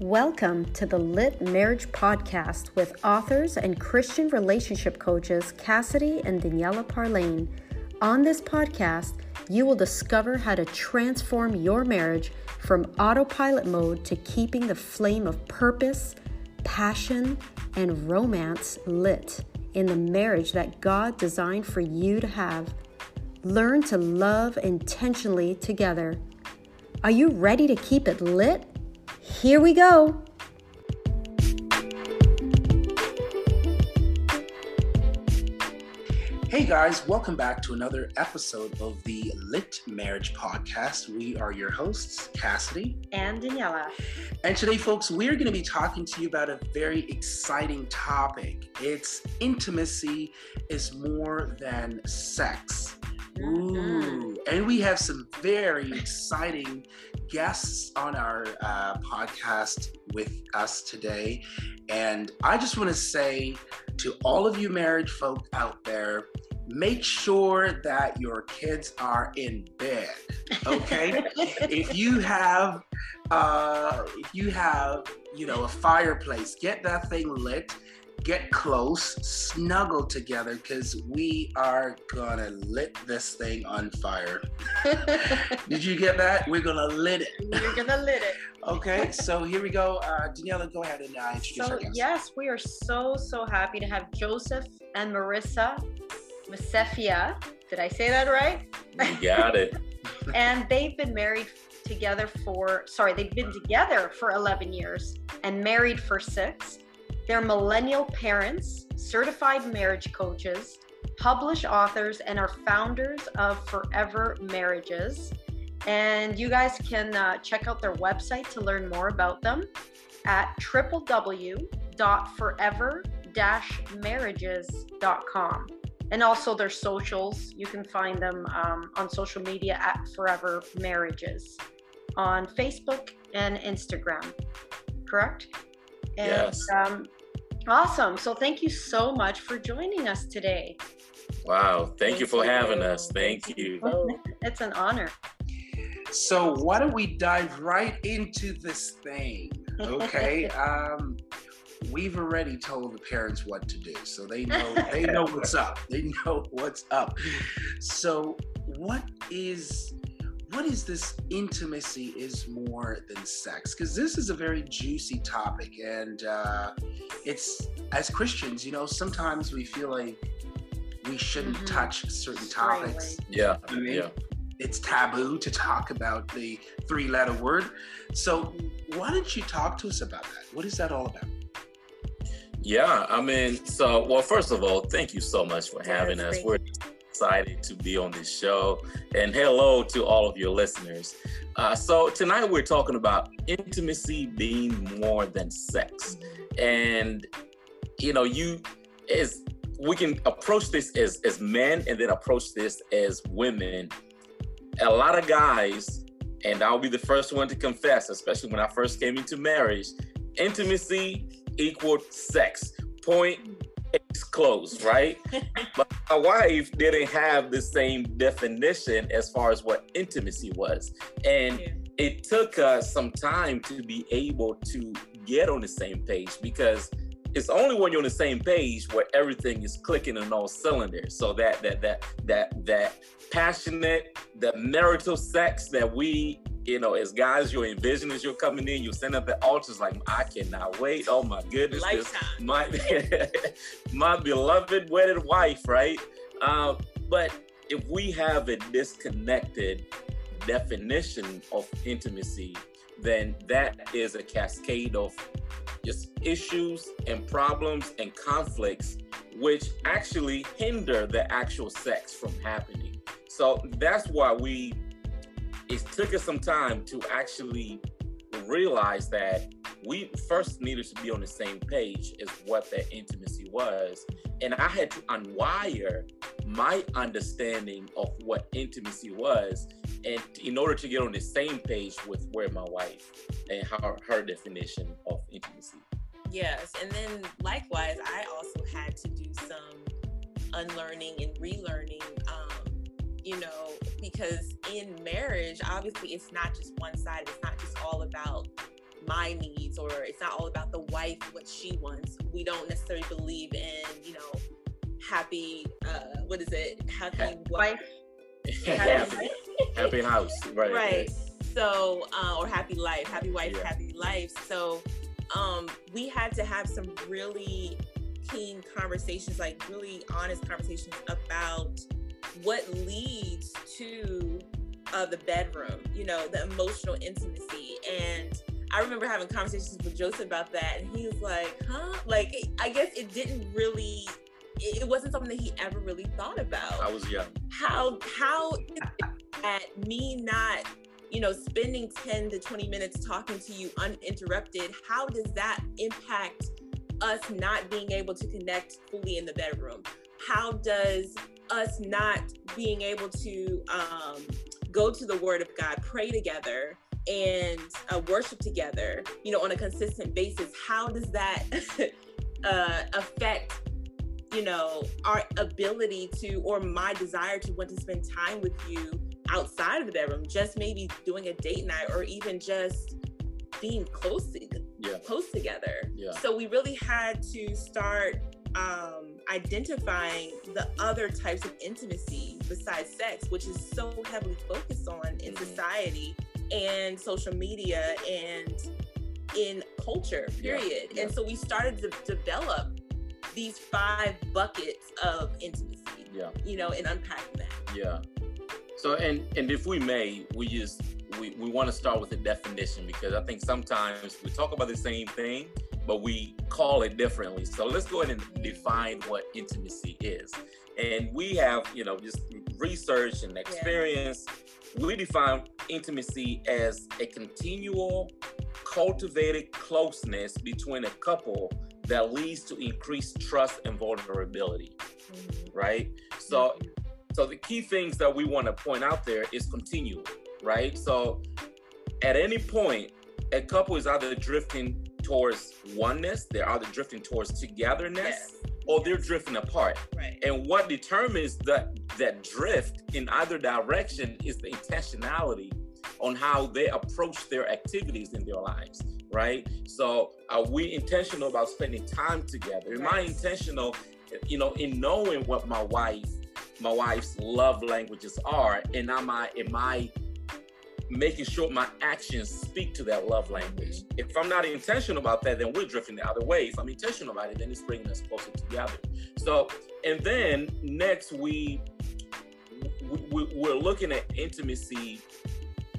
Welcome to the Lit Marriage Podcast with authors and Christian relationship coaches Cassidy and Daniela Parlane. On this podcast, you will discover how to transform your marriage from autopilot mode to keeping the flame of purpose, passion, and romance lit in the marriage that God designed for you to have. Learn to love intentionally together. Are you ready to keep it lit? Here we go. Hey guys, welcome back to another episode of the Lit Marriage Podcast. We are your hosts, Cassidy and Daniela. And today, folks, we're going to be talking to you about a very exciting topic. It's intimacy is more than sex. Ooh, and we have some very exciting guests on our uh, podcast with us today. And I just want to say to all of you married folk out there, make sure that your kids are in bed. Okay, if you have, uh, if you have, you know, a fireplace, get that thing lit get close, snuggle together, because we are gonna lit this thing on fire. Did you get that? We're gonna lit it. We're gonna lit it. okay, so here we go. Uh, Daniela, go ahead and uh, introduce you. so, Yes, we are so, so happy to have Joseph and Marissa Msefya. Did I say that right? You got it. and they've been married together for, sorry, they've been together for 11 years and married for six. They're millennial parents, certified marriage coaches, published authors, and are founders of Forever Marriages. And you guys can uh, check out their website to learn more about them at www.forever-marriages.com. And also their socials. You can find them um, on social media at Forever Marriages on Facebook and Instagram. Correct? And, yes. Um, Awesome. So thank you so much for joining us today. Wow. Thank, thank you for you. having us. Thank you. it's an honor. So why don't we dive right into this thing? Okay. um, we've already told the parents what to do, so they know they know what's up. They know what's up. So what is what is this intimacy is more than sex? Because this is a very juicy topic, and uh, it's as Christians, you know, sometimes we feel like we shouldn't mm-hmm. touch certain topics. Yeah, I mean, yeah. It's taboo to talk about the three-letter word. So, why don't you talk to us about that? What is that all about? Yeah, I mean, so well, first of all, thank you so much for having us. We're excited to be on this show. And hello to all of your listeners. Uh, so, tonight we're talking about intimacy being more than sex. And, you know, you, as we can approach this as, as men and then approach this as women. A lot of guys, and I'll be the first one to confess, especially when I first came into marriage, intimacy equaled sex. Point it's close, right? but my wife didn't have the same definition as far as what intimacy was. And yeah. it took us some time to be able to get on the same page because it's only when you're on the same page where everything is clicking on all cylinders. So that that that that that passionate, the marital sex that we you know, as guys, you're envisioning as you're coming in, you're sending up the altars like, I cannot wait. Oh my goodness. Lifetime. My, my beloved wedded wife, right? Uh, but if we have a disconnected definition of intimacy, then that is a cascade of just issues and problems and conflicts, which actually hinder the actual sex from happening. So that's why we it took us some time to actually realize that we first needed to be on the same page as what that intimacy was. And I had to unwire my understanding of what intimacy was and in order to get on the same page with where my wife and her, her definition of intimacy. Yes. And then likewise, I also had to do some unlearning and relearning um, you know, because in marriage, obviously it's not just one side, it's not just all about my needs or it's not all about the wife what she wants. We don't necessarily believe in you know happy uh what is it? Happy wife. happy, happy house right. Right. So uh, or happy life happy wife yeah. happy life. So um we had to have some really keen conversations like really honest conversations about what leads to uh, the bedroom you know the emotional intimacy and I remember having conversations with Joseph about that, and he was like, "Huh?" Like, I guess it didn't really. It wasn't something that he ever really thought about. I was young. How how at me not, you know, spending ten to twenty minutes talking to you uninterrupted, how does that impact us not being able to connect fully in the bedroom? How does us not being able to um, go to the Word of God, pray together? and uh, worship together, you know, on a consistent basis, how does that uh, affect, you know, our ability to, or my desire to want to spend time with you outside of the bedroom, just maybe doing a date night or even just being close to, yeah. close together. Yeah. So we really had to start um, identifying the other types of intimacy besides sex, which is so heavily focused on in mm-hmm. society and social media and in culture, period. Yeah, yeah. And so we started to develop these five buckets of intimacy. Yeah. You know, and unpack that. Yeah. So and and if we may, we just we, we want to start with a definition because I think sometimes we talk about the same thing, but we call it differently. So let's go ahead and define what intimacy is. And we have, you know, just research and experience. Yeah we define intimacy as a continual, cultivated closeness between a couple that leads to increased trust and vulnerability. Mm-hmm. Right? So mm-hmm. so the key things that we want to point out there is continual, right? So at any point, a couple is either drifting towards oneness, they're either drifting towards togetherness. Yes or they're drifting apart. Right. And what determines that that drift in either direction is the intentionality on how they approach their activities in their lives, right? So are we intentional about spending time together? Am I intentional, you know, in knowing what my wife, my wife's love languages are? And am I am I making sure my actions speak to that love language. If I'm not intentional about that, then we're drifting the other way. If I'm intentional about it, then it's bringing us closer together. So, and then next we, we we're looking at intimacy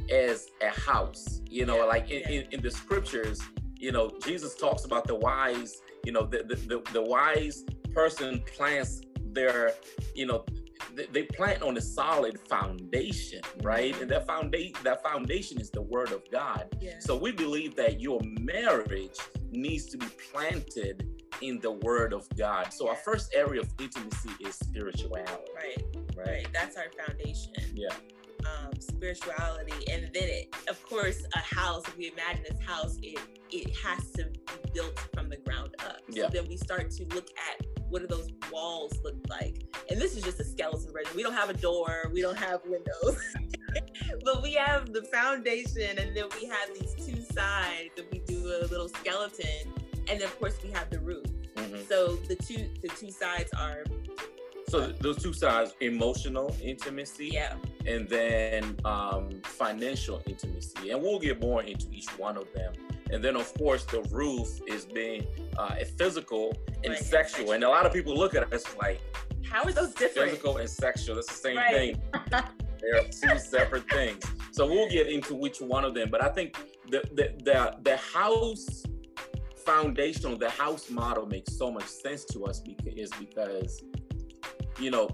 as a house. You know, yeah, like in, yeah. in, in, the scriptures, you know, Jesus talks about the wise. You know, the the, the, the wise person plants their, you know, they plant on a solid foundation, right? And that foundation that foundation is the word of God. Yeah. So we believe that your marriage needs to be planted in the word of God. So our first area of intimacy is spirituality. Right. Right. right. That's our foundation. Yeah. Um, spirituality, and then it, of course, a house. If we imagine this house, it it has to be built from the ground up. So yeah. then we start to look at what do those walls look like? And this is just a skeleton version. We don't have a door, we don't have windows, but we have the foundation, and then we have these two sides, and we do a little skeleton, and then of course we have the roof. Mm-hmm. So the two the two sides are. So those two sides: emotional intimacy, yeah, and then um, financial intimacy, and we'll get more into each one of them and then of course the roof is being uh, physical and right. sexual. And a lot of people look at us like how are those different? physical and sexual. That's the same right. thing. They're two separate things. So we'll get into which one of them. But i think the the the, the house foundational the house model makes so much sense to us because is because you know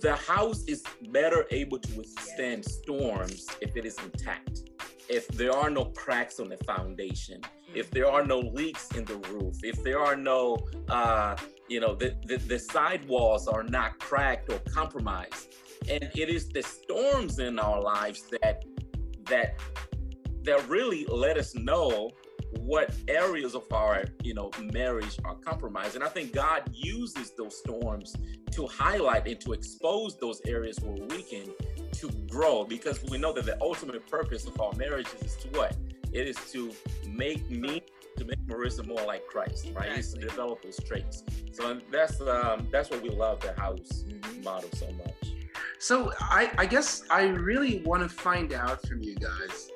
the house is better able to withstand storms if it is intact if there are no cracks on the foundation, if there are no leaks in the roof, if there are no, uh, you know, the, the, the sidewalls are not cracked or compromised. And it is the storms in our lives that that that really let us know what areas of our you know marriage are compromised and i think god uses those storms to highlight and to expose those areas where we can to grow because we know that the ultimate purpose of our marriages is to what? It is to make me to make Marissa more like Christ, right? It's to develop those traits. So that's um, that's what we love the house mm-hmm. model so much. So I, I guess I really want to find out from you guys.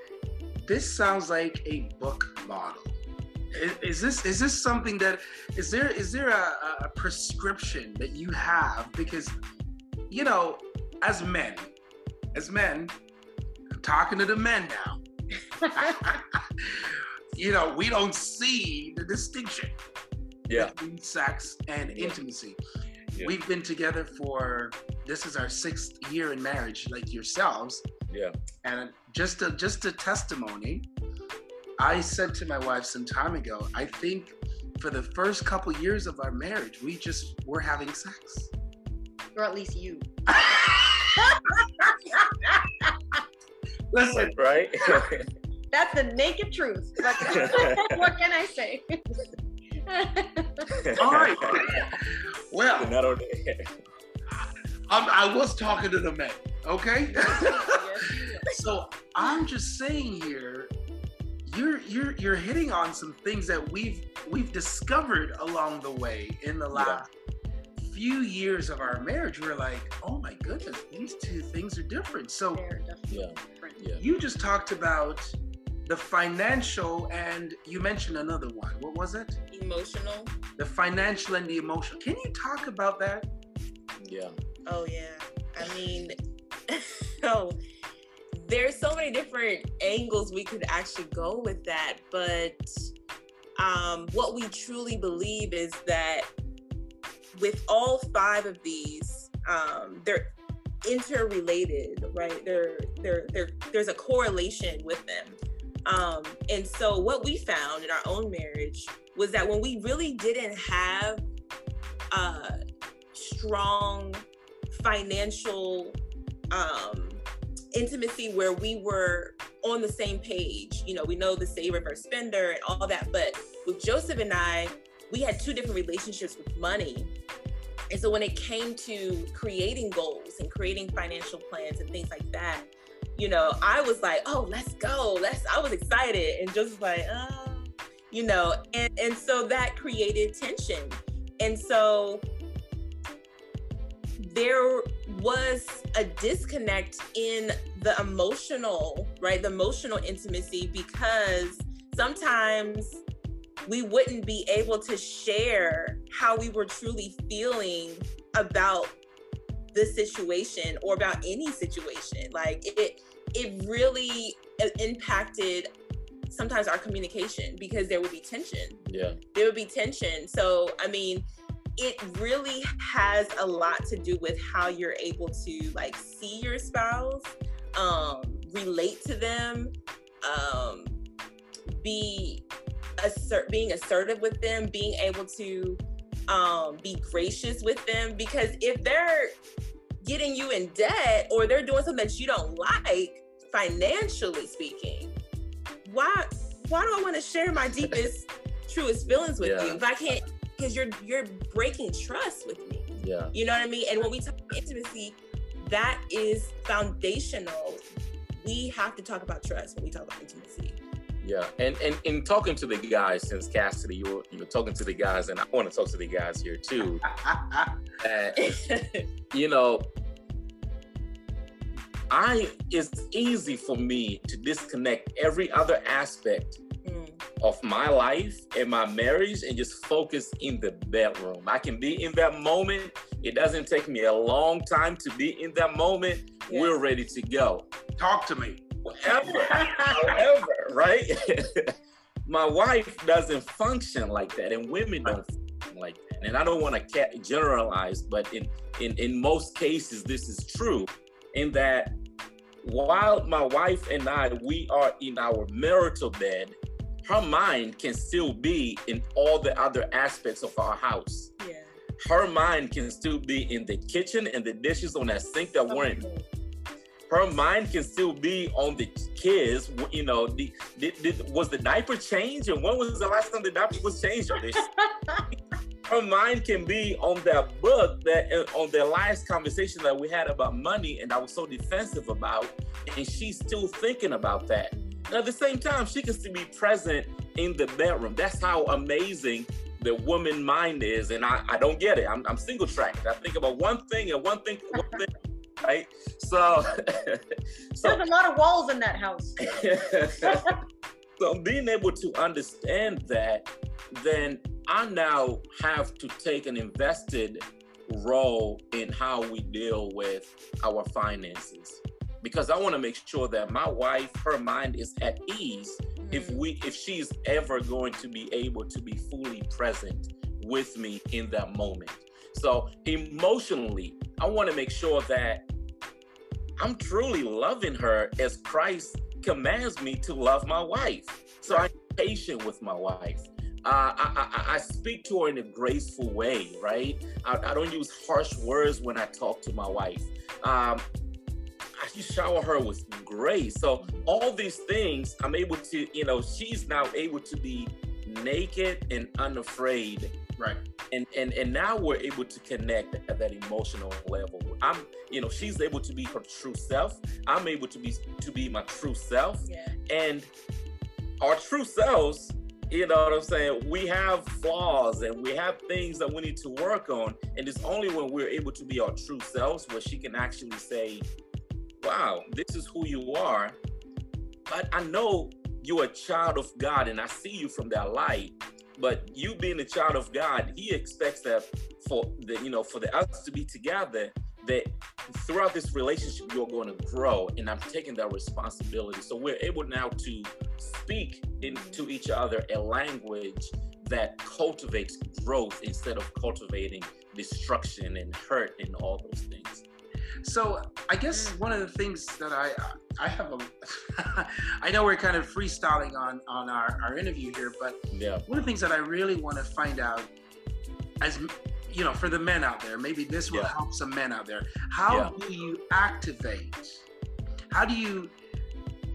This sounds like a book model. Is, is this is this something that is there is there a, a prescription that you have because you know as men as men I'm talking to the men now you know we don't see the distinction yeah. between sex and yeah. intimacy yeah. we've been together for this is our sixth year in marriage like yourselves yeah and just a just a testimony I said to my wife some time ago, I think for the first couple years of our marriage, we just were having sex. Or at least you. Listen, right? That's the naked truth. what can I say? All right. Well, I was talking to the men, okay? so I'm just saying here you're you're you're hitting on some things that we've we've discovered along the way in the last yeah. Few years of our marriage. We're like, oh my goodness, these two things are different. So yeah. different. Yeah. you just talked about the financial and you mentioned another one. What was it? Emotional. The financial and the emotional. Can you talk about that? Yeah. Oh yeah. I mean, oh there's so many different angles we could actually go with that, but um, what we truly believe is that with all five of these, um, they're interrelated, right? They're, they're, they're, there's a correlation with them. Um, and so what we found in our own marriage was that when we really didn't have a strong financial um, intimacy where we were on the same page. You know, we know the saver versus spender and all that. But with Joseph and I, we had two different relationships with money. And so when it came to creating goals and creating financial plans and things like that, you know, I was like, oh, let's go. Let's I was excited. And was like, uh, you know, and, and so that created tension. And so there was a disconnect in the emotional, right? The emotional intimacy because sometimes we wouldn't be able to share how we were truly feeling about the situation or about any situation. Like it it really impacted sometimes our communication because there would be tension. Yeah. There would be tension. So, I mean, it really has a lot to do with how you're able to like see your spouse, um, relate to them, um, be assert being assertive with them, being able to um, be gracious with them. Because if they're getting you in debt or they're doing something that you don't like, financially speaking, why why do I want to share my deepest, truest feelings with yeah. you if I can't because you're you're breaking trust with me. Yeah. You know what I mean? And when we talk about intimacy, that is foundational. We have to talk about trust when we talk about intimacy. Yeah, and and in talking to the guys, since Cassidy, you were you were talking to the guys, and I want to talk to the guys here too. you know, I it's easy for me to disconnect every other aspect mm. of my life and my marriage and just focus in the bedroom. I can be in that moment. It doesn't take me a long time to be in that moment. Yes. We're ready to go. Talk to me. However, however, right? my wife doesn't function like that, and women don't like that. And I don't want to generalize, but in, in in most cases, this is true. In that, while my wife and I we are in our marital bed, her mind can still be in all the other aspects of our house. Yeah. Her mind can still be in the kitchen and the dishes on that sink that weren't. Her mind can still be on the kids. You know, the, the, the, was the diaper changed, and when was the last time the diaper was changed? her mind can be on that book that on the last conversation that we had about money, and I was so defensive about, and she's still thinking about that And at the same time, she can still be present in the bedroom. That's how amazing the woman mind is. And I, I don't get it. I'm, I'm single tracked. I think about one thing and one thing, one thing, right? So, so there's a lot of walls in that house. so being able to understand that, then I now have to take an invested role in how we deal with our finances because I want to make sure that my wife, her mind is at ease mm-hmm. if we if she's ever going to be able to be fully present with me in that moment. So emotionally, I want to make sure that I'm truly loving her as Christ commands me to love my wife. So I'm patient with my wife. Uh, I, I, I, speak to her in a graceful way, right? I, I, don't use harsh words when I talk to my wife. Um, I shower her with grace. So all these things, I'm able to, you know, she's now able to be naked and unafraid. Right. And and and now we're able to connect at that emotional level. I'm, you know, she's able to be her true self. I'm able to be to be my true self. Yeah. And our true selves you know what I'm saying? We have flaws and we have things that we need to work on. And it's only when we're able to be our true selves where she can actually say, wow, this is who you are. But I know you're a child of God and I see you from that light. But you being a child of God, He expects that for the you know for the us to be together, that throughout this relationship you're going to grow, and I'm taking that responsibility. So we're able now to speak into each other a language that cultivates growth instead of cultivating destruction and hurt and all those things. So I guess mm. one of the things that I I have a I know we're kind of freestyling on on our, our interview here, but yeah. one of the things that I really want to find out as you know for the men out there, maybe this will yeah. help some men out there. How yeah. do you activate? How do you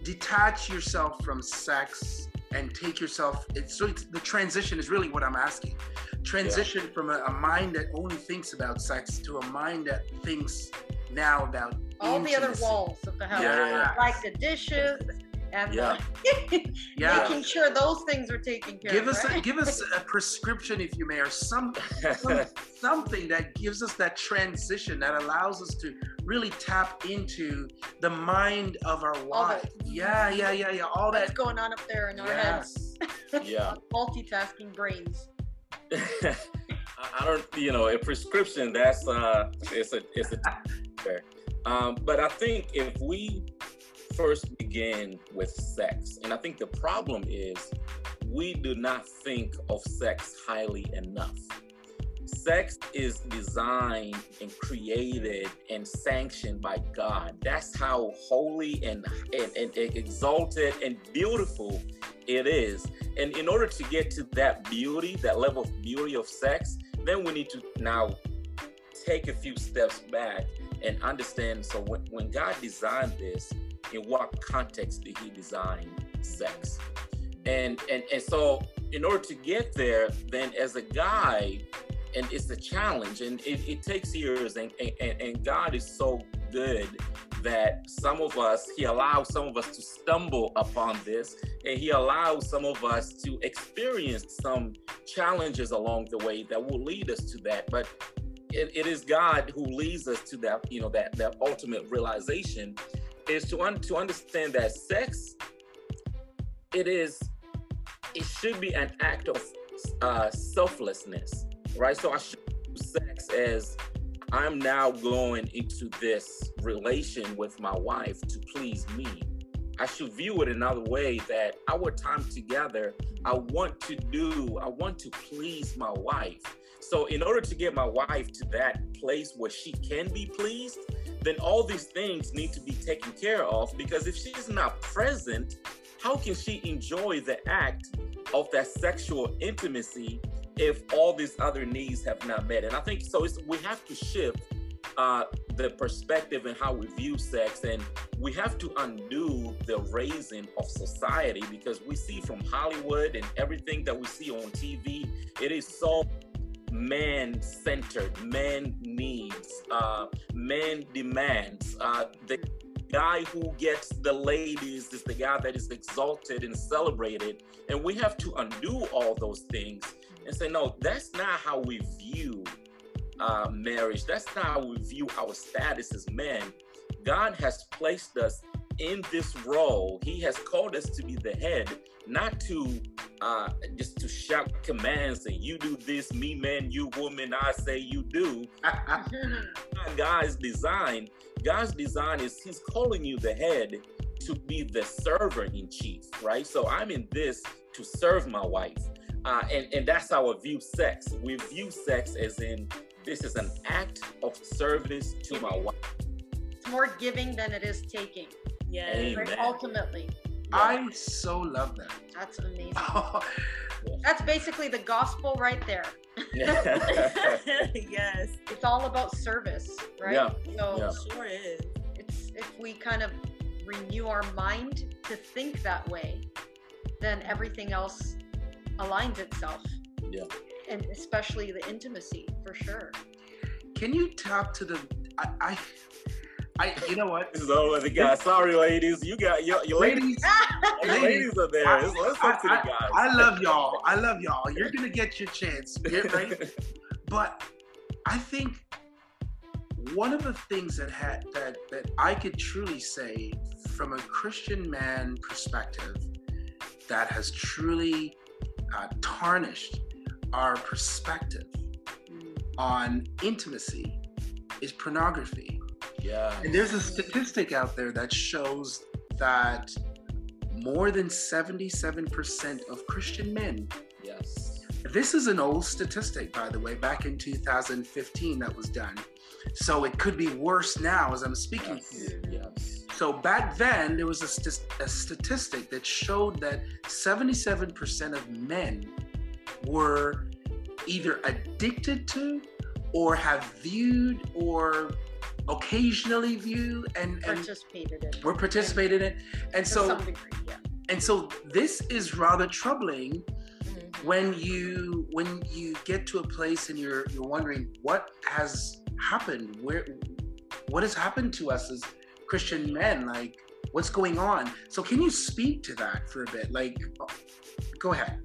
detach yourself from sex and take yourself it's so it's, the transition is really what i'm asking transition yeah. from a, a, mind that only thinks about sex to a mind that thinks now about all intimacy. the other walls of the house, yeah, yeah. like the dishes and yeah. The yeah. making sure those things are taken care give of. Us right? a, give us a prescription, if you may, or some, some something that gives us that transition that allows us to really tap into the mind of our wife. Yeah, yeah, yeah, yeah. All that's going on up there in our yes. heads. yeah. Multitasking brains. I don't, you know, a prescription. That's uh, it's a, it's a. Um, but I think if we first begin with sex, and I think the problem is we do not think of sex highly enough. Sex is designed and created and sanctioned by God. That's how holy and, and, and exalted and beautiful it is. And in order to get to that beauty, that level of beauty of sex, then we need to now take a few steps back and understand. So when, when God designed this, in what context did he design sex? And and and so in order to get there, then as a guy, and it's a challenge and it, it takes years and, and and God is so good that some of us he allows some of us to stumble upon this and he allows some of us to experience some challenges along the way that will lead us to that but it, it is God who leads us to that, you know, that that ultimate realization is to un- to understand that sex, it is, it should be an act of uh, selflessness, right? So I should sex as I'm now going into this relation with my wife to please me. I should view it another way that our time together, I want to do, I want to please my wife. So, in order to get my wife to that place where she can be pleased, then all these things need to be taken care of because if she's not present, how can she enjoy the act of that sexual intimacy if all these other needs have not met? And I think so. we have to shift uh, the perspective and how we view sex, and we have to undo the raising of society because we see from Hollywood and everything that we see on TV, it is so man centered, man needs, uh, man demands. Uh, the, guy who gets the ladies, is the guy that is exalted and celebrated. And we have to undo all those things and say, no, that's not how we view uh, marriage. That's not how we view our status as men. God has placed us in this role. He has called us to be the head, not to uh, just to shout commands and you do this, me man, you woman, I say you do. God's design, God's design is He's calling you the head to be the server in chief, right? So I'm in this to serve my wife. Uh, and, and that's how we view sex. We view sex as in this is an act of service to my wife. It's more giving than it is taking. Yeah. Ultimately. I so love that. That's amazing. That's basically the gospel right there. yes. It's all about service, right? Yeah. So Yeah. Sure is. it's if we kind of renew our mind to think that way, then everything else aligns itself. Yeah. And especially the intimacy for sure. Can you talk to the? I, I, I you know what? so the guy, sorry ladies, you got your, your ladies, Ladies, ladies are there. I- Let's, talk to the guys. I love y'all. I love y'all. You're gonna get your chance. Get ready. but I think one of the things that had that that I could truly say from a Christian man perspective that has truly uh, tarnished our perspective on intimacy is pornography. Yeah. And there's a statistic out there that shows that more than 77% of Christian men Yes. this is an old statistic, by the way, back in 2015 that was done. So it could be worse now as I'm speaking to you. Yes. Yes. So back then, there was a, st- a statistic that showed that 77% of men were either addicted to or have viewed or occasionally view and, and Participated in. were participated in. It. And to so some degree, yeah. and so this is rather troubling Mhm. when you when you get to a place and you're you're wondering what has happened where what has happened to us as christian men like what's going on so can you speak to that for a bit like go ahead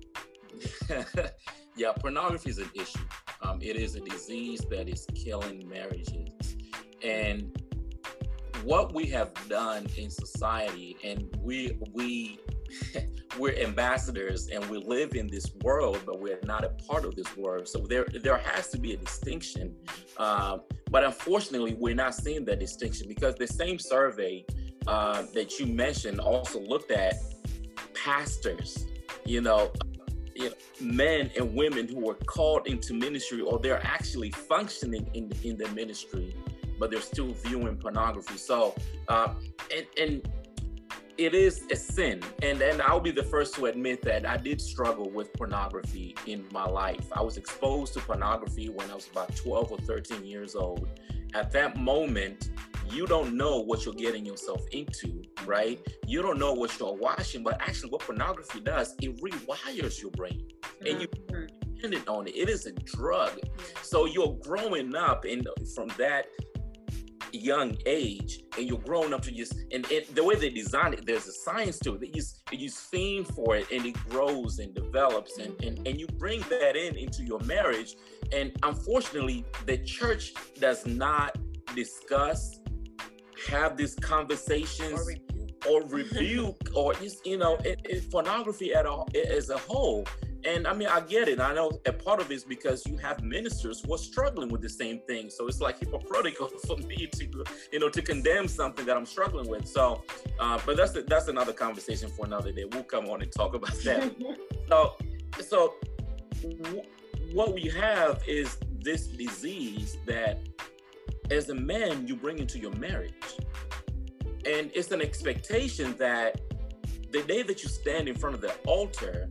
yeah, pornography is an issue. Um, it is a disease that is killing marriages. And what we have done in society, and we we we're ambassadors and we live in this world, but we're not a part of this world. So there there has to be a distinction. Um, but unfortunately, we're not seeing that distinction because the same survey uh, that you mentioned also looked at pastors. You know, you know, men and women who were called into ministry or they're actually functioning in in the ministry but they're still viewing pornography so uh, and, and it is a sin and and i'll be the first to admit that i did struggle with pornography in my life i was exposed to pornography when i was about 12 or 13 years old at that moment you don't know what you're getting yourself into, right? You don't know what you're watching, but actually, what pornography does, it rewires your brain and you Mhm. dependent on it. It is a drug. So you're growing up, and from that young age, and you're growing up to just and it, the way they design it, there's a science to it. that you use theme for it, and it grows and develops, and, and and you bring that in into your marriage. And unfortunately, the church does not discuss, have these conversations Or rebuke. or rebuke or just you know it, it, pornography at all as a whole and i mean i get it. I know a part of it is because you have ministers who are struggling with the same thing. So it's like hypocritical for me to you know to condemn something that i'm struggling with. So uh, but that's that's another conversation for another day. We'll come on and talk about that. So so w- what we have is this disease that as a man you bring into your marriage. And it's an expectation that the day that you stand in front of the altar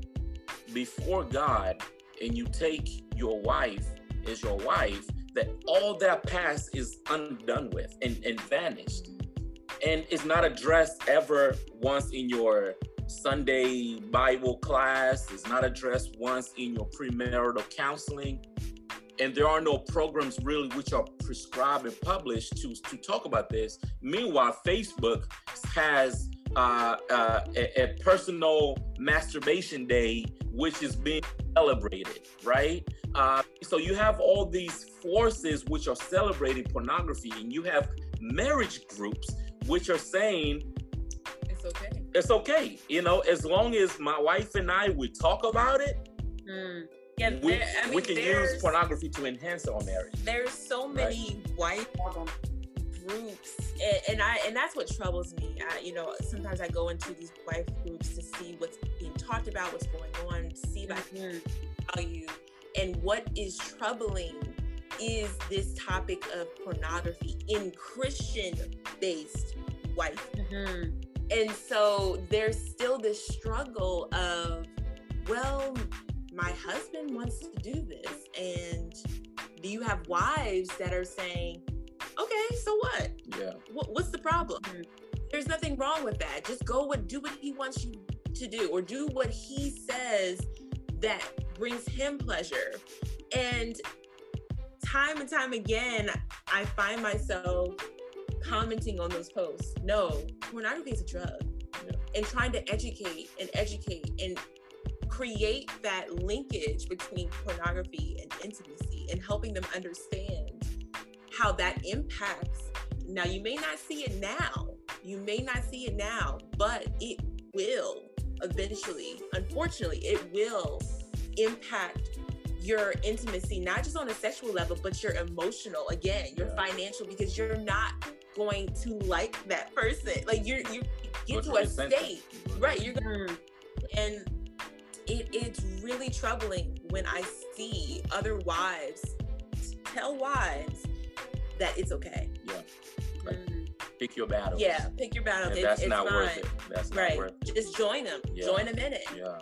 before God and you take your wife as your wife, that all that past is undone with and, and vanished. And it's not addressed ever once in your Sunday Bible class, it's not addressed once in your premarital counseling. and there are no programs really which are prescribed and published to to talk about this. Meanwhile, Facebook has uh, uh, a, a, personal masturbation day, which is being celebrated, right? Uh, so you have all these forces which are celebrating pornography, and you have marriage groups which are saying it's okay. It's okay, you know, as long as my wife and I would talk about it. Mm. Yeah, we, I mean, we can use pornography to enhance our marriage. There's so many right? white groups and, and, I and that's what troubles me. I, you know, sometimes I go into these wife groups to see what's being talked about, what's going on, see if I can value. And what is troubling is this topic of pornography in Christian-based wife. Mm-hmm. And so there's still this struggle of, well, my husband wants to do this, and do you have wives that are saying, okay, so what? Yeah. What, what's the problem? Mm-hmm. There's nothing wrong with that. Just go and do what he wants you to do, or do what he says that brings him pleasure. And time and time again, I find myself commenting on those posts. No, pornography is a drug. Yeah. And trying to educate and educate and create that linkage between pornography and intimacy and helping them understand how that impacts. Now, you may not see it now, you may not see it now, but it will eventually, unfortunately, it will impact your intimacy, not just on a sexual level, but your emotional, again, your yeah. financial, because you're not going to like that person. Like you're you get to a state. Right. You're gonna mm. and it, it's really troubling when I see other wives tell wives that it's okay. Yeah. Right. Mm. Pick your battles. Yeah, pick your battles. It, that's not worth it. That's not right. worth it. Just join them. Yeah. Join them in it. Yeah.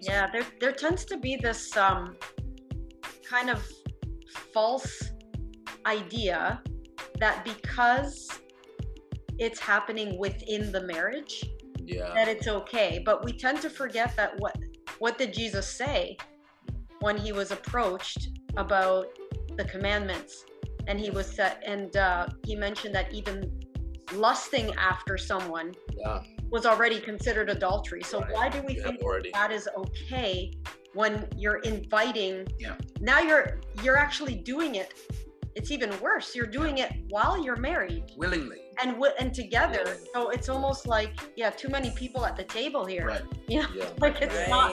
Yeah, there there tends to be this um kind of false idea that because it's happening within the marriage yeah. that it's okay but we tend to forget that what what did jesus say when he was approached about the commandments and he was set and uh, he mentioned that even lusting after someone yeah. was already considered adultery so right. why do we think that is okay when you're inviting yeah. now you're you're actually doing it it's even worse you're doing it while you're married willingly and w- and together so it's almost like yeah too many people at the table here right yeah, like it's right. not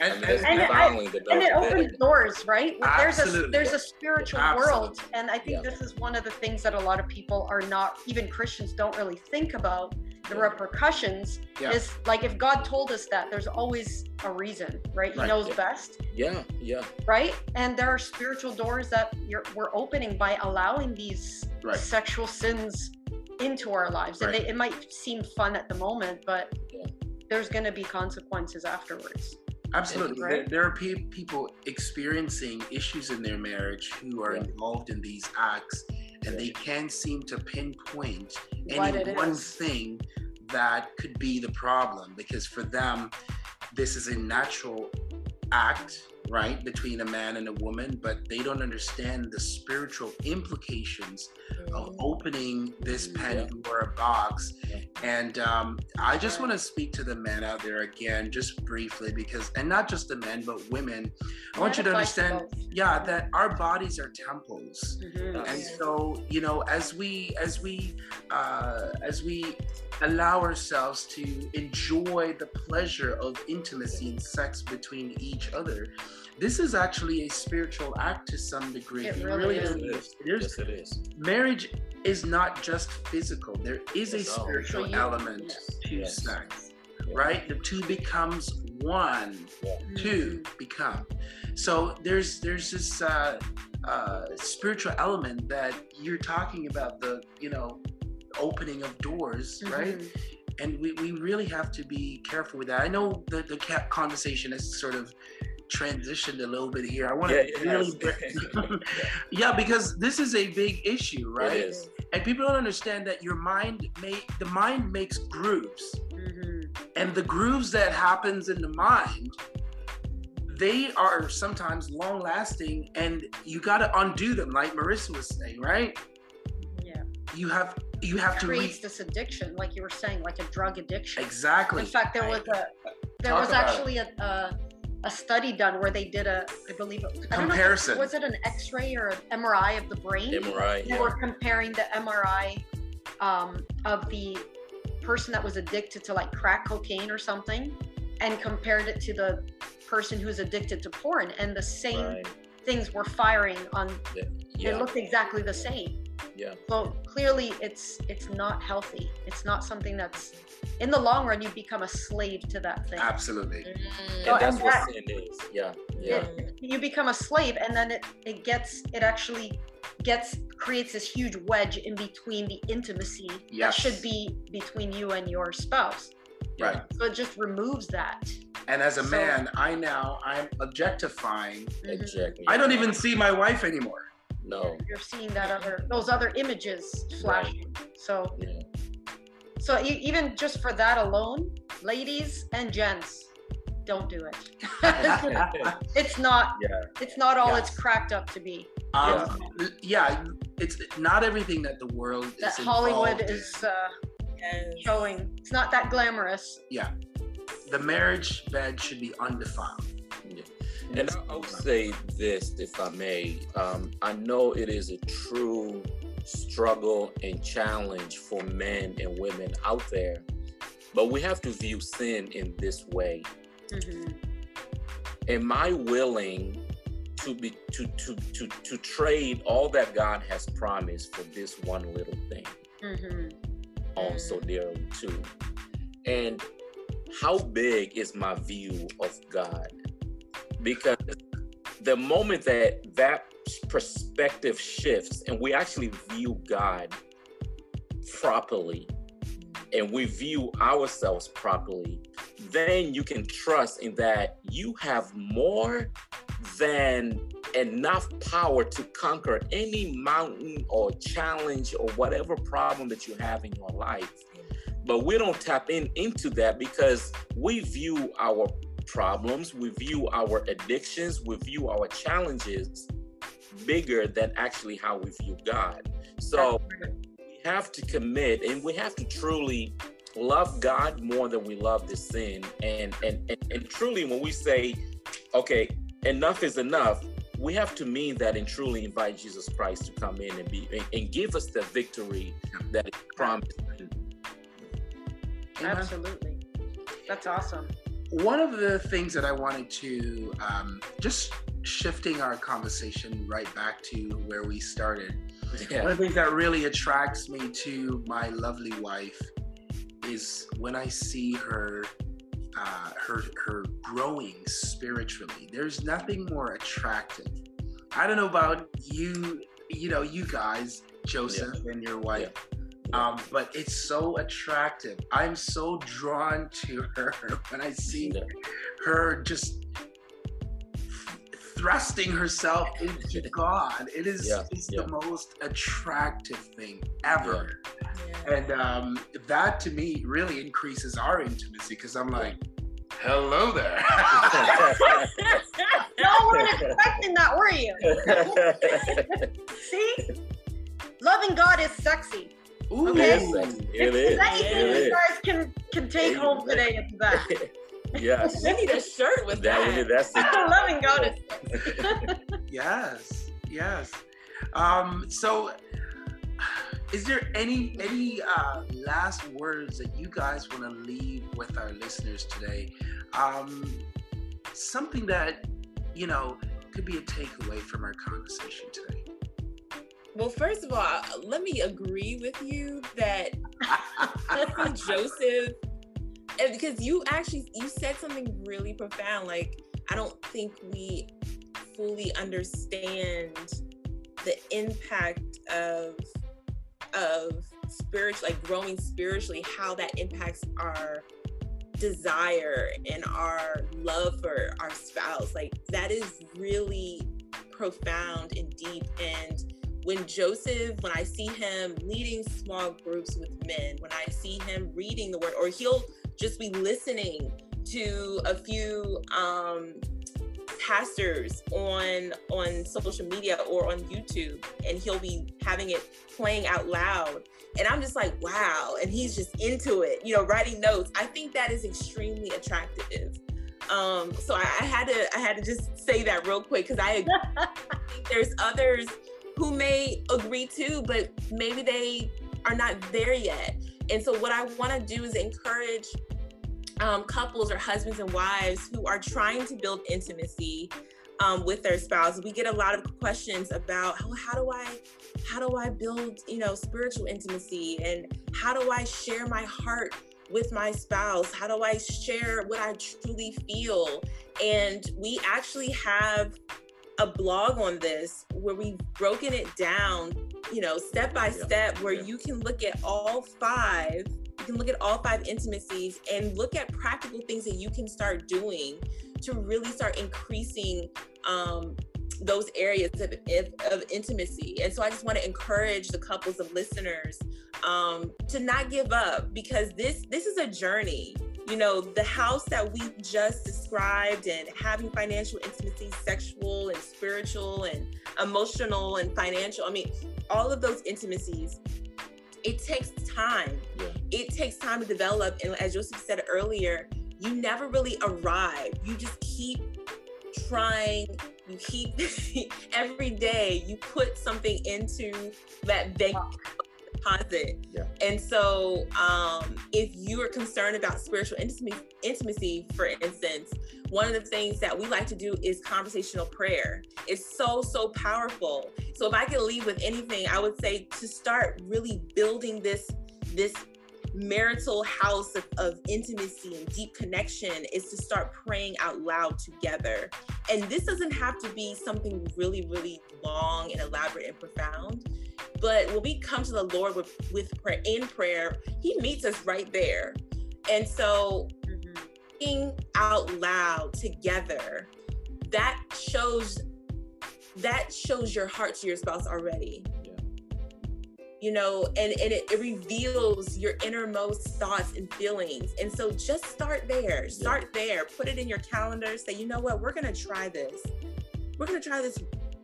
and, and, and, it, I, and it opens doors, right? There's a there's a spiritual Absolutely. world, and I think yeah. this is one of the things that a lot of people are not, even Christians, don't really think about the repercussions. Yeah. Is like if God told us that, there's always a reason, right? He right. knows yeah. best. Yeah, yeah. Right, and there are spiritual doors that you're, we're opening by allowing these right. sexual sins into our lives, and they, it might seem fun at the moment, but there's going to be consequences afterwards. Absolutely. Right? There, there, are pe- people experiencing issues in their marriage who are yeah. involved in these acts, and they can't seem to pinpoint any one is. thing that could be the problem because for them, this is a natural act right between a man and a woman but they don't understand the spiritual implications of opening this mm-hmm. pandora box. And um, i just want to speak to the men out there again just briefly because and not just the men but women. I want you to understand yeah that our bodies are temples. Mm-hmm. and so you know as we as we uh, as we allow ourselves to enjoy the pleasure of intimacy and sex between each other this is actually a spiritual act to some degree. It really, really is. It is. Yes, it is. Marriage is not just physical. There is a spiritual so you, element yes. to yes. sex, yeah. right? The two becomes one. Yeah. Two mm-hmm. become. So there's there's this uh, uh, spiritual element that you're talking about. The you know opening of doors, mm-hmm. right? And we, we really have to be careful with that. I know the, the conversation is sort of transitioned a little bit here. I want to yeah, really, yeah, because this is a big issue, right? And people don't understand that your mind may the mind makes grooves, mm-hmm. and the grooves that happens in the mind, they are sometimes long lasting and you got to undo them like marissa was saying right? Yeah. You have you have it to creates re- this addiction like you were saying like a drug addiction. Exactly. In fact there was a there Talk was about actually a, a a study done where they did a i believe it, I don't know Comparison. was it an x-ray or an mri of the brain MRI. they Yeah. were comparing the mri um, of the person that was addicted to like crack cocaine or something and compared it to the person who's addicted to porn and the same Right. things were firing on they Yeah. looked exactly the same Yeah. so clearly it's it's not healthy it's not something that's in the long run you become a slave to that thing absolutely So, And that's and what that- sin is. Yeah. Yeah. It- you become a slave and then it it gets it actually gets creates this huge wedge in between the intimacy that should be between you and your spouse right so it just removes that and as a So- man i now i'm objectifying Mhm. Exactly. i don't even see my wife anymore No. you're seeing that other those other images flashing so Yeah. so e- even just for that alone ladies and gents don't do it it's not Yeah. it's not all Yes. it's cracked up to be um, yeah it's not everything that the world that is hollywood involved is uh, Yes. showing it's not that glamorous Yeah, the marriage bed should be undefiled Yeah. And I'll say this, if I may. Um, I know it is a true struggle and challenge for men and women out there, but we have to view sin in this way. Mhm. Am I willing to be to to to to trade all that God has promised for this one little thing? Mhm. on so dearly too. And how big is my view of God? Because the moment that that perspective shifts and we actually view God properly and we view ourselves properly, then you can trust in that you have more than enough power to conquer any mountain or challenge or whatever problem that you have in your life. But we don't tap in into that because we view our problems, we view our addictions, we view our challenges bigger than actually how we view God. So we have to commit and we have to truly love God more than we love the sin. And and and, and truly when we say, okay, enough is enough, we have to mean that and truly invite Jesus Christ to come in and be and, and give us the victory that is promised. Absolutely that's awesome one of the things that I wanted to um, just shifting our conversation right back to where we started. One Yeah. of the things that really attracts me to my lovely wife is when I see her, uh, her, her growing spiritually. There's nothing more attractive. I don't know about you, you know, you guys, Joseph and your wife. Um, but it's so attractive. I'm so drawn to her when I see Yeah. her just thrusting herself into God. It is Yeah, it's yeah. the most attractive thing ever. Yeah. And um, that to me really increases our intimacy because I'm like, hello there. no weren't expecting that were you see loving god is sexy Ooh. Okay. It is sexy. It If anything It you guys can can take It home is. today it's that Yes. We need a shirt with That, that. that's it. loving god is sexy Yes, yes. Um, so, is there any any uh, last words that you guys want to leave with our listeners today? Um, something that you know could be a takeaway from our conversation today. Well, first of all, let me agree with you that Joseph, because you actually you said something really profound. Like I don't think we fully understand the impact of of spiritual, like growing spiritually, how that impacts our desire and our love for our spouse. Like that is really profound and deep and when Joseph, when I see him leading small groups with men, when I see him reading the word, or he'll just be listening to a few um, pastors on on social media or on YouTube and he'll be having it playing out loud. And I'm just like wow and he's just into it you know writing notes. I think that is extremely attractive. Um so I, I had to I had to just say that real quick because I think there's others who may agree too but maybe they are not there yet and so what I want to do is encourage um, couples or husbands and wives who are trying to build intimacy um, with their spouse. We get a lot of questions about oh, how do I how do I build you know spiritual intimacy and how do I share my heart with my spouse? How do I share what I truly feel? And we actually have a blog on this where we've broken it down, you know, step by yeah. step, where yeah. you can look at all five you can look at all five intimacies and look at practical things that you can start doing to really start increasing um, those areas of, of, intimacy. And so I just want to encourage the couples of listeners um, to not give up because this this is a journey. You know, the house that we just described and having financial intimacy, sexual and spiritual and emotional and financial. I mean, all of those intimacies it takes time. Yeah. It takes time to develop. And as Joseph said earlier, you never really arrive. You just keep trying. You keep every day. You put something into that bank deposit. Yeah. And so, um, if you are concerned about spiritual intimacy, intimacy, for instance, one of the things that we like to do is conversational prayer. It's so, so powerful. So if I could leave with anything, I would say to start really building this, this marital house of, of, intimacy and deep connection is to start praying out loud together. And this doesn't have to be something really, really long and elaborate and profound. But when we come to the Lord with, with prayer in prayer, He meets us right there. And so praying out loud together, that shows that shows your heart to your spouse already. You know, and, and it, it, reveals your innermost thoughts and feelings. And so just start there. Start yeah. there. Put it in your calendar. Say, you know what, we're gonna try this. We're gonna try this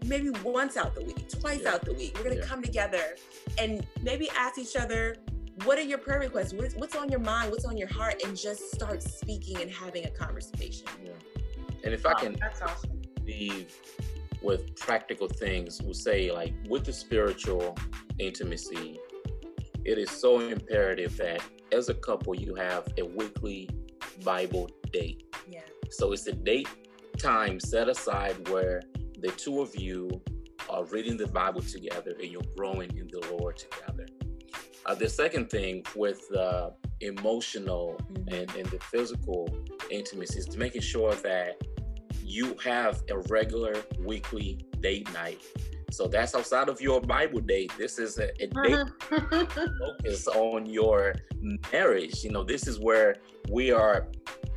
maybe once out the week, twice yeah. out the week. We're gonna come together and maybe ask each other what are your prayer requests? What's, what's on your mind? What's on your heart? And just start speaking and having a conversation. Yeah. And if wow, I can that's awesome. leave with practical things, we'll say like with the spiritual intimacy, it is so imperative that as a couple you have a weekly Bible date. Yeah. So it's a date time set aside where the two of you are reading the Bible together and you're growing in the Lord together. Uh, the second thing with uh, emotional mm-hmm. and, and the physical intimacy is making sure that you have a regular weekly date night. So that's outside of your Bible date. This is a, a date focus on your marriage. You know, this is where we are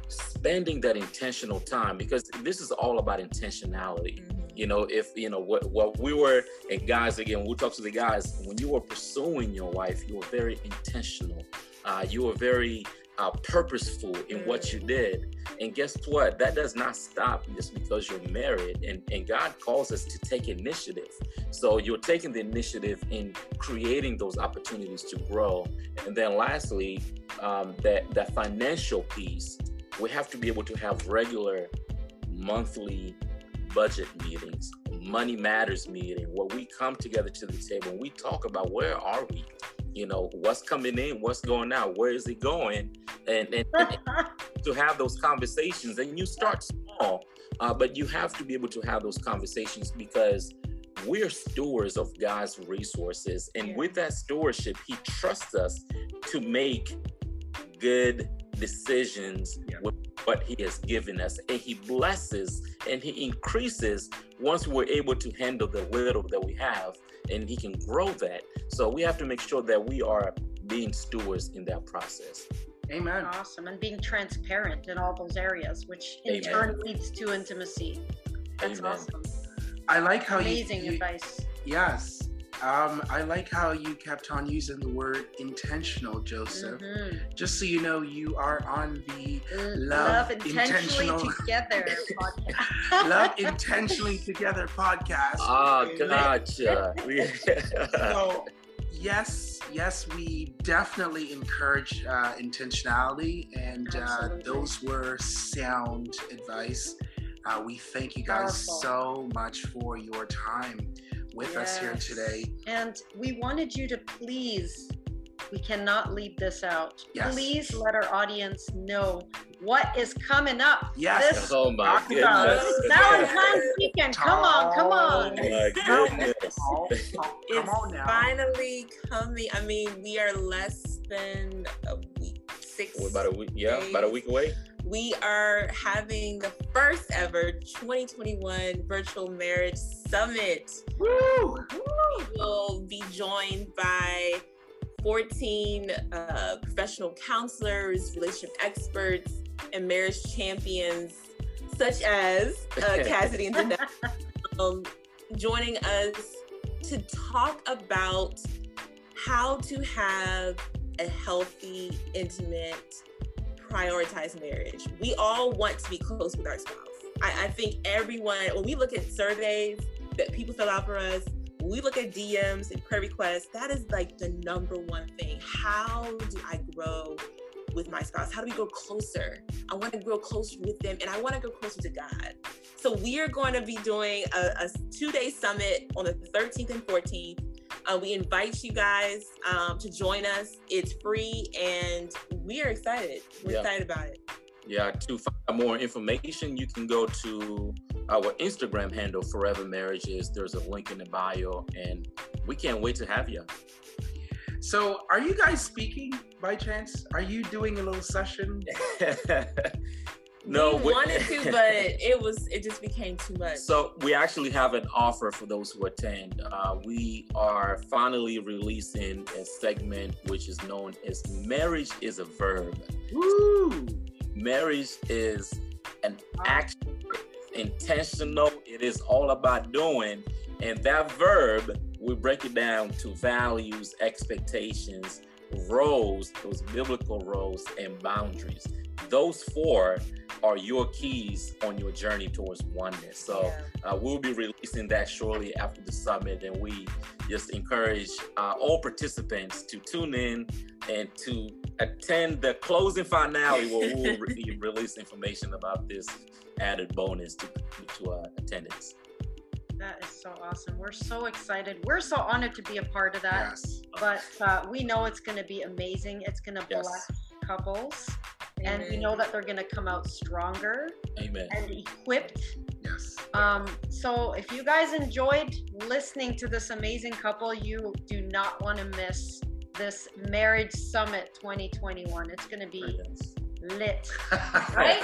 spending that intentional time because this is all about intentionality. Mm-hmm you know, if you know what what we were and guys again, we'll talk to the guys. When you were pursuing your wife, you were very intentional. Uh, you were very uh, purposeful in what you did. And guess what? That does not stop just because you're married. And, and God calls us to take initiative. So you're taking the initiative in creating those opportunities to grow. And then lastly, um, that, that financial piece, we have to be able to have regular monthly budget meetings, money matters meeting, where we come together to the table and we talk about where are we, you know, what's coming in, what's going out, where is it going, and, and, and to have those conversations. And you start small, uh, but you have to be able to have those conversations because we're stewards of God's resources, and yeah. with that stewardship, He trusts us to make good decisions yeah. with what he has given us and he blesses and he increases once we're able to handle the little that we have and he can grow that. So we have to make sure that we are being stewards in that process. Amen. Awesome and being transparent in all those areas which in amen. turn leads to intimacy. That's amen. awesome. I like how you amazing you, advice. Yes Um, I like how you kept on using the word intentional, Joseph. Mm-hmm. Just so you know, you are on the Love, Love intentionally intentional... Together podcast. Love Intentionally Together podcast. Oh, gotcha. so, yes, yes, we definitely encourage uh, intentionality, and uh, those were sound advice. Uh, we thank you guys Powerful. so much for your time with yes. us here today. And we wanted you to please, we cannot leave this out. Yes. Please let our audience know what is coming up. Yes. This oh my goodness. Valentine's weekend. Come on, come on. Oh my goodness. it's on finally coming. I mean, we are less than a week. Six. We're about a week. Yeah, days. about a week away we are having the first ever 2021 virtual marriage summit. Woo! We will be joined by 14 uh, professional counselors, relationship experts, and marriage champions, such as uh, Cassidy and Danette, um, joining us to talk about how to have a healthy, intimate, prioritize marriage. We all want to be close with our spouse. I, I think everyone, when we look at surveys that people fill out for us, we look at DMs and prayer requests, that is like the number one thing. How do I grow with my spouse? How do we grow closer? I want to grow closer with them and I want to grow closer to God. So we are going to be doing a, a two-day summit on the 13th and 14th. Uh, we invite you guys um, to join us. It's free and we are excited. We're yeah. excited about it. Yeah, to find more information, you can go to our Instagram handle, Forever Marriages. There's a link in the bio, and we can't wait to have you. So, are you guys speaking by chance? Are you doing a little session? no, we wanted to, but it was it just became too much. So we actually have an offer for those who attend. Uh, we are finally releasing a segment which is known as "Marriage is a Verb." Woo! Marriage is an action, intentional. It is all about doing, and that verb we break it down to values, expectations, roles, those biblical roles, and boundaries. Those four are your keys on your journey towards oneness. So yeah. uh, we'll be releasing that shortly after the summit, and we just encourage uh, all participants to tune in and to attend the closing finale where we'll re- release information about this added bonus to, to uh, attendance. That is so awesome. We're so excited. We're so honored to be a part of that. Yes. But uh, we know it's going to be amazing. It's going to yes. bless couples and we know that they're going to come out stronger Amen. and equipped. Yes. Um, so if you guys enjoyed listening to this amazing couple, you do not want to miss this Marriage Summit 2021. It's going to be yes. lit, right?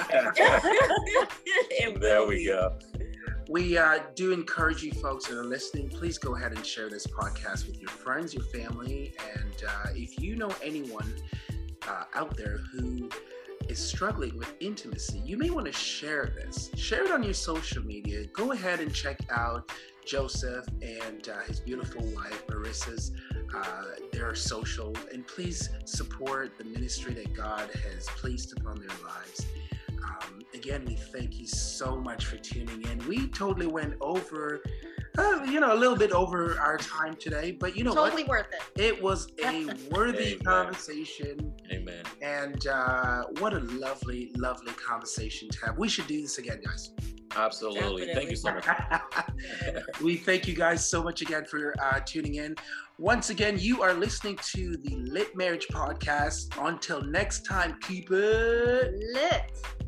there we go. We uh, do encourage you folks that are listening, please go ahead and share this podcast with your friends, your family, and uh, if you know anyone uh, out there who is struggling with intimacy, you may want to share this. Share it on your social media. Go ahead and check out Joseph and uh, his beautiful wife, Marissa's, uh, their social, and please support the ministry that God has placed upon their lives. Um, again, we thank you so much for tuning in. We totally went over uh, you know, a little bit over our time today, but you know totally what? worth it. It was a worthy Amen. conversation. Amen. And uh, what a lovely, lovely conversation to have. We should do this again, guys. Absolutely. Definitely. Thank you so much. we thank you guys so much again for uh, tuning in. Once again, you are listening to the Lit Marriage Podcast. Until next time, keep it lit.